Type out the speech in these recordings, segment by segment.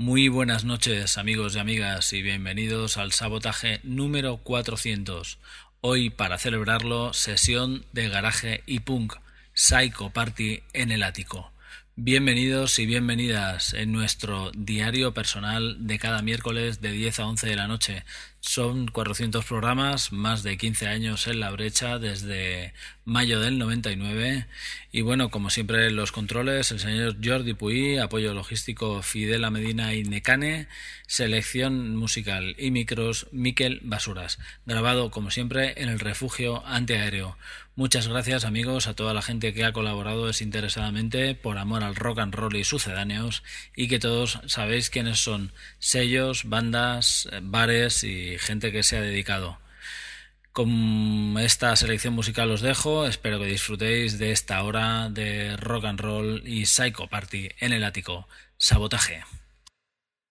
Muy buenas noches amigos y amigas y bienvenidos al sabotaje número 400. Hoy para celebrarlo sesión de garaje y punk, Psycho Party en el ático. Bienvenidos y bienvenidas en nuestro diario personal de cada miércoles de 10 a 11 de la noche. Son 400 programas, más de 15 años en la brecha desde mayo del 99. Y bueno, como siempre, los controles, el señor Jordi Puy, apoyo logístico Fidela Medina y Necane, selección musical y micros Miquel Basuras. Grabado, como siempre, en el refugio antiaéreo. Muchas gracias amigos a toda la gente que ha colaborado desinteresadamente por amor al rock and roll y sucedáneos y que todos sabéis quiénes son sellos, bandas, bares y gente que se ha dedicado. Con esta selección musical os dejo, espero que disfrutéis de esta hora de rock and roll y psycho party en el ático. Sabotaje.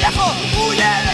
然后呜咽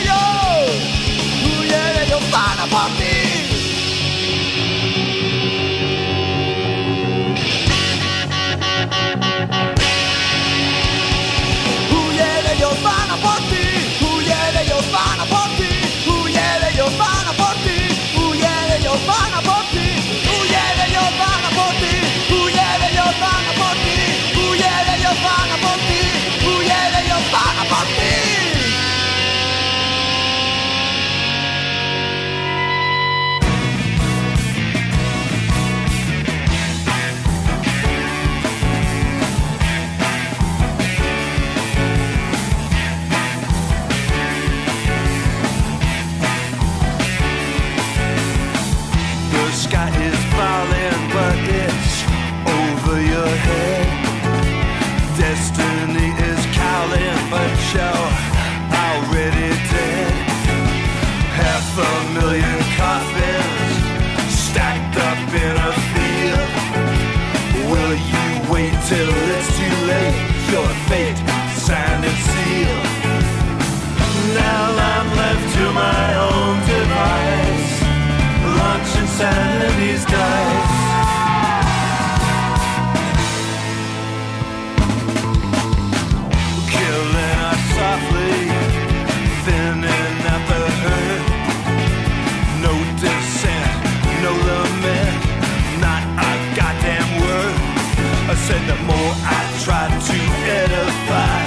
said the more I try to edify,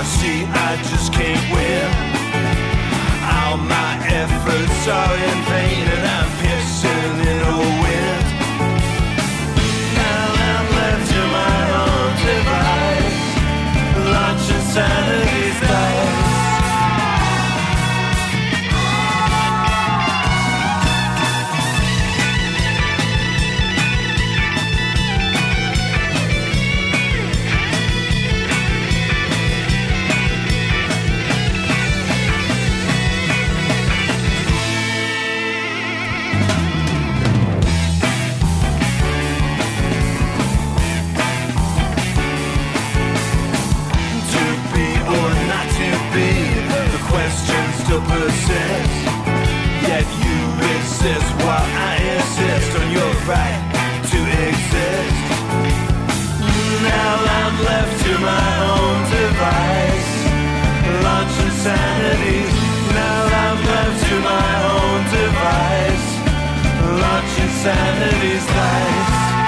I see I just can't win. All my efforts are in vain. your right to exist. Now I'm left to my own device. Launch insanity. Now I'm left to my own device. Launch insanity's dice.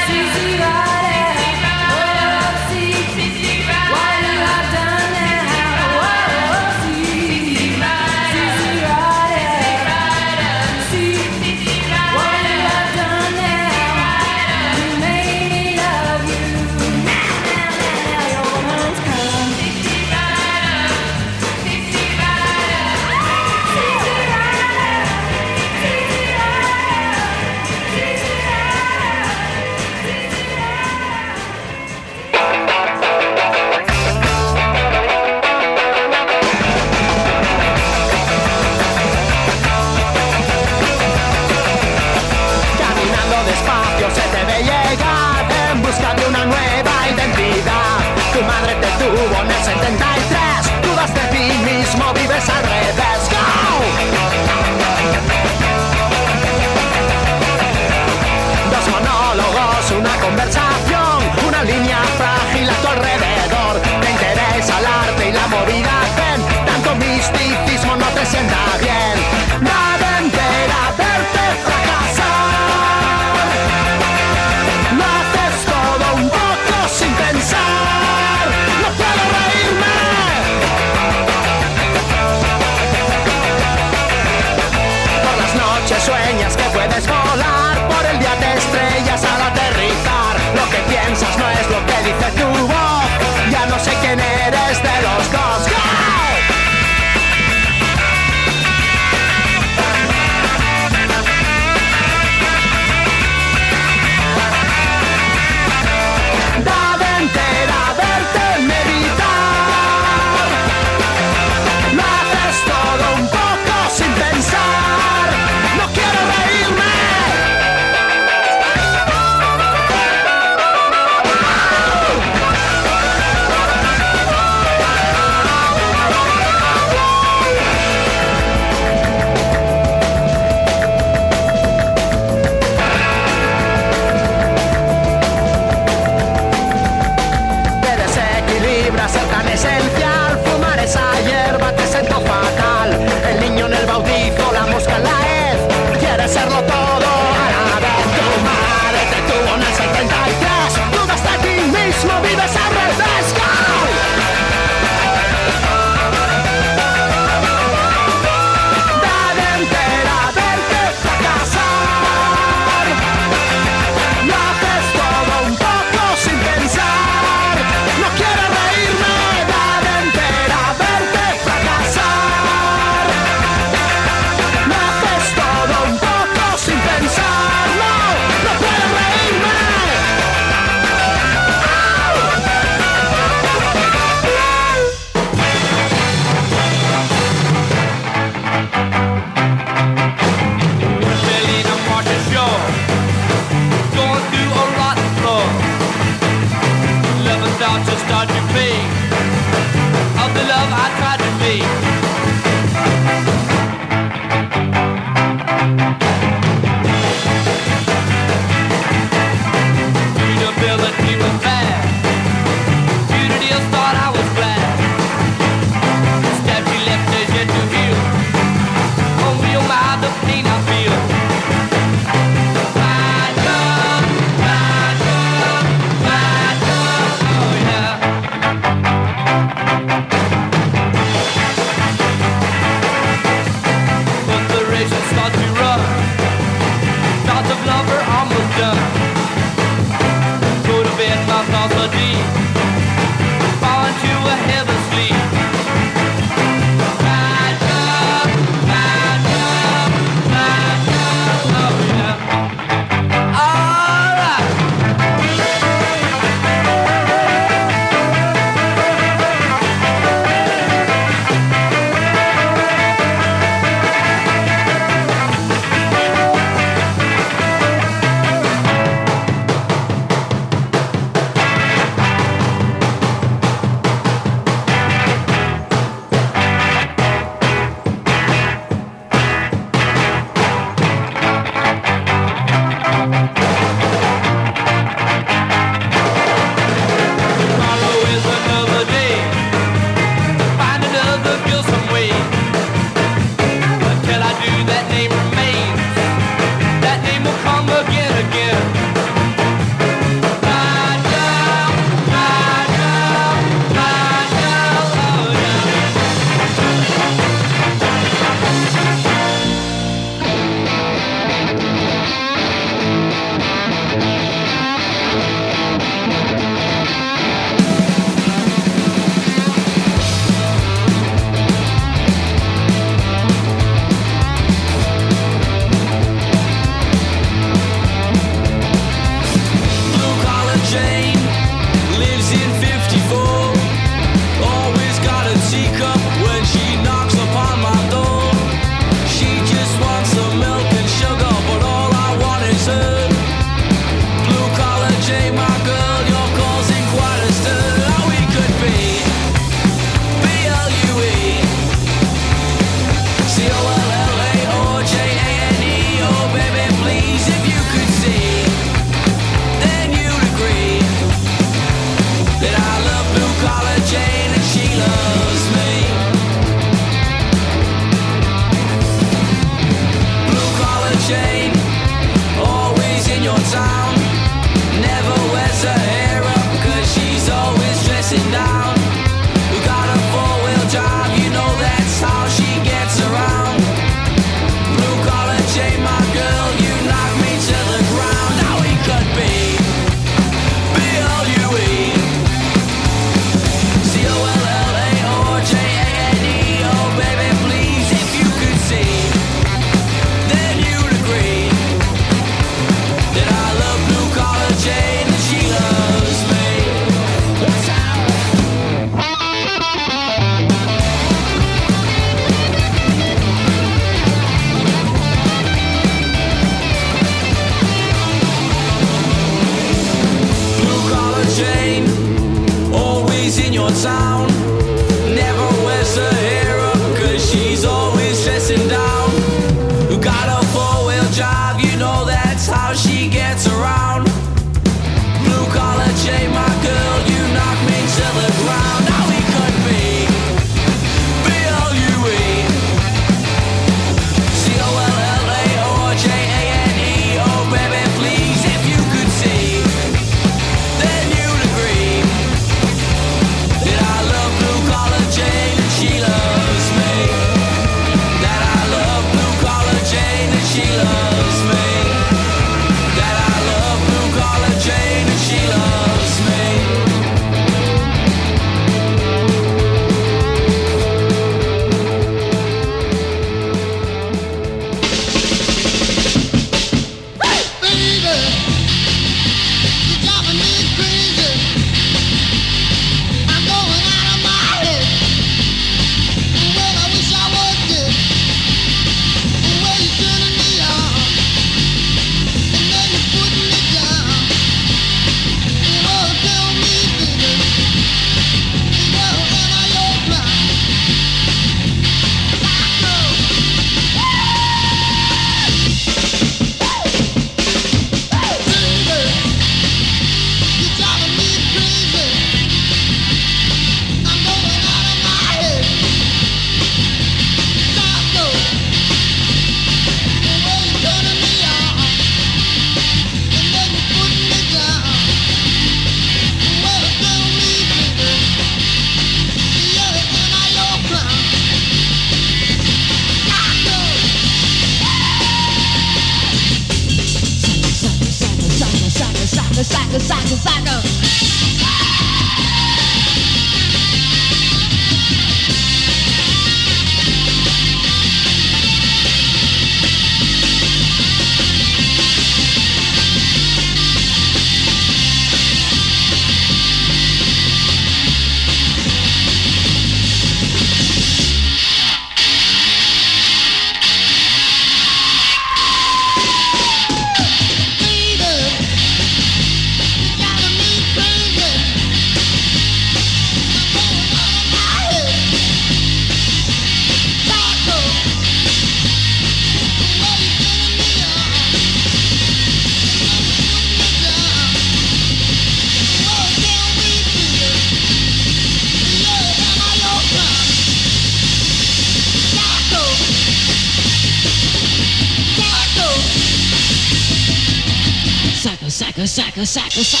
Psycho, psycho, psycho,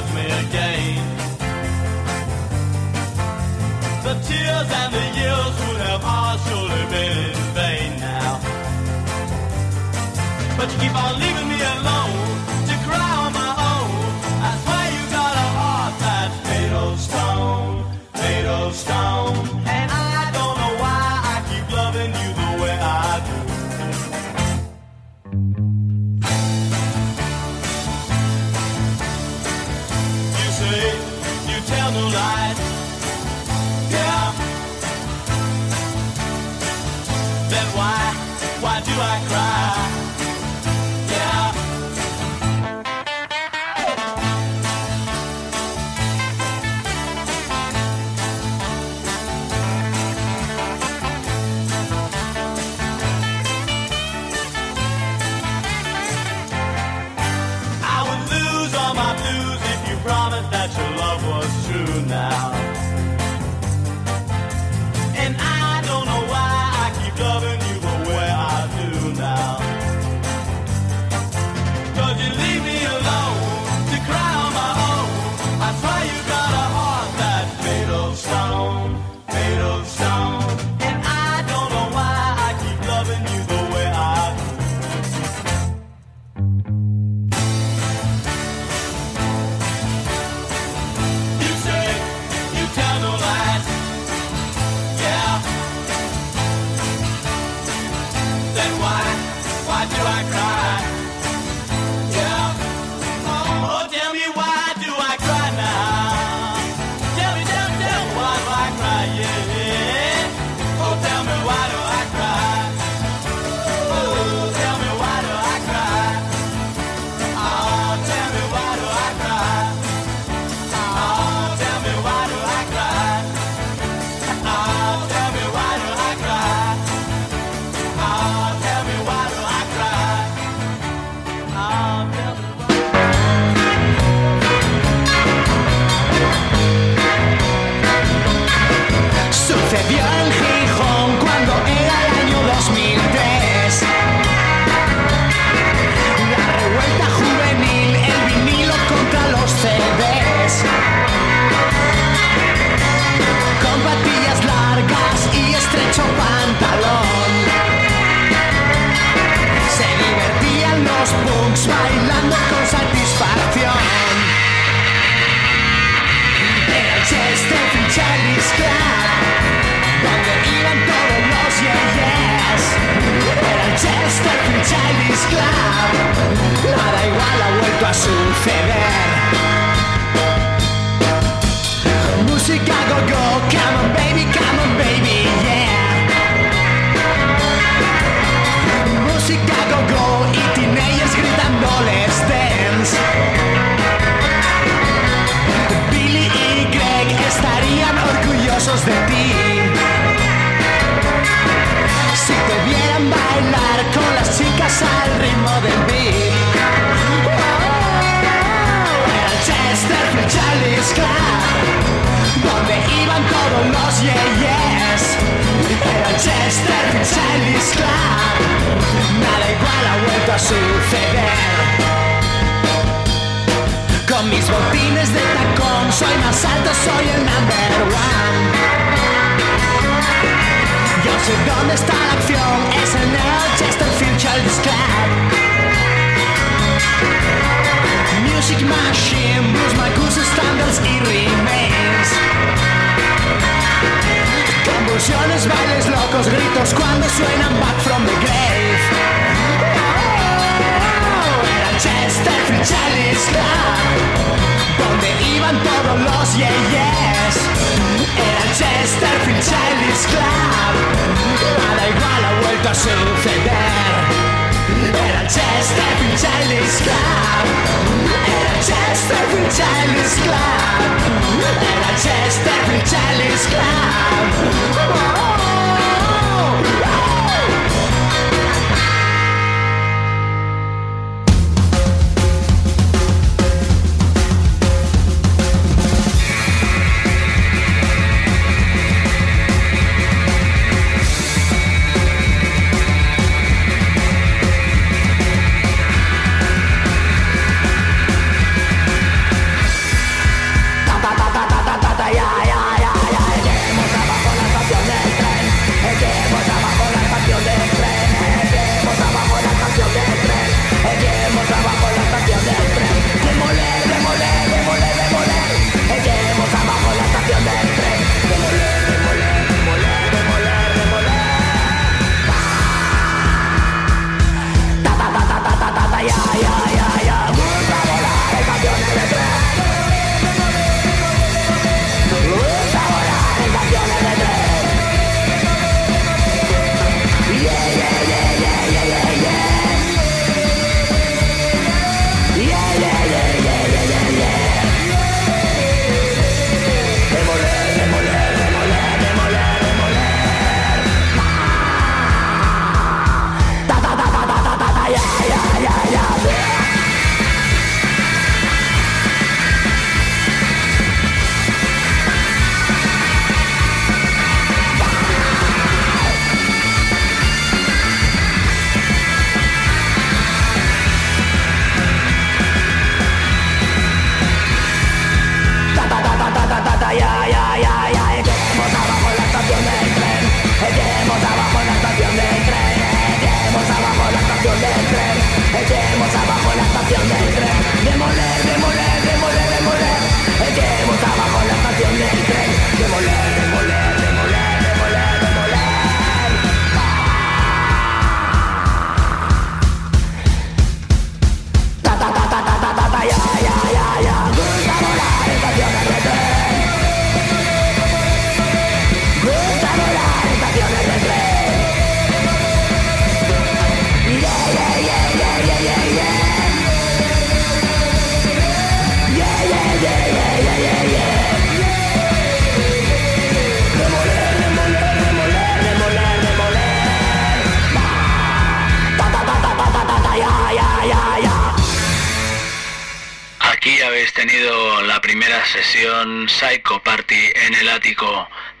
left me again. The tears and the years would have all surely been in vain now. But you keep on leaving. Why do I cry? a suceder. Música go go, come on baby, come on baby, yeah. Música go go y teenagers gritándoles dance. Billy y Greg estarían orgullosos de ti. este Charlie's Club. Nada igual ha vuelto a suceder. Con mis botines de tacón soy más alto, soy el number one. Yo sé dónde está la acción, es en el Chesterfield Charlie's Club. Music Machine, Blues, Magus, Standards y Remains. Convulsiones, bailes locos, gritos cuando suenan Back from the Grave. Era Chesterfield, Charlie's Club, donde iban todos los yeyes. Era Chesterfield, Charlie's Club, nada igual ha vuelto a suceder. And I test every telescope. And I test every telescope. And I test every telescope. Oh, oh, oh.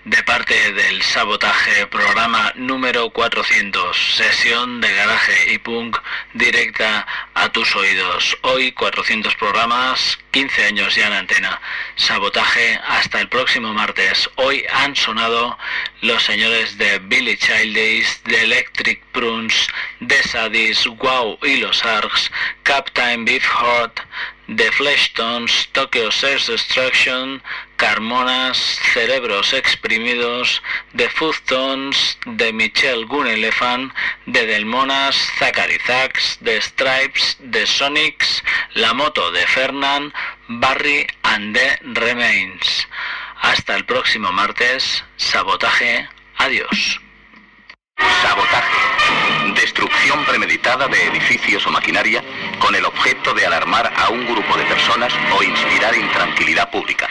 De parte del Sabotaje, programa número 400, sesión de garaje y punk directa a tus oídos. Hoy 400 programas, 15 años ya en antena. Sabotaje hasta el próximo martes. Hoy han sonado los señores de Billy Childish, de Electric Prunes, de Sadis, Wow y los Arcs, Captain Beefheart, The Fleshtones, Tokyo Sex Destruction, Carmonas, Cerebros Exprimidos, The Foodtones, de Michelle Gun Elephant, de Delmonas, Zachary Zax, The Stripes, The Sonics, La Moto de Fernand, Barry and The Remains. Hasta el próximo martes, sabotaje, adiós. Sabotaje. Destrucción premeditada de edificios o maquinaria con el objeto de alarmar a un grupo de personas o inspirar intranquilidad pública.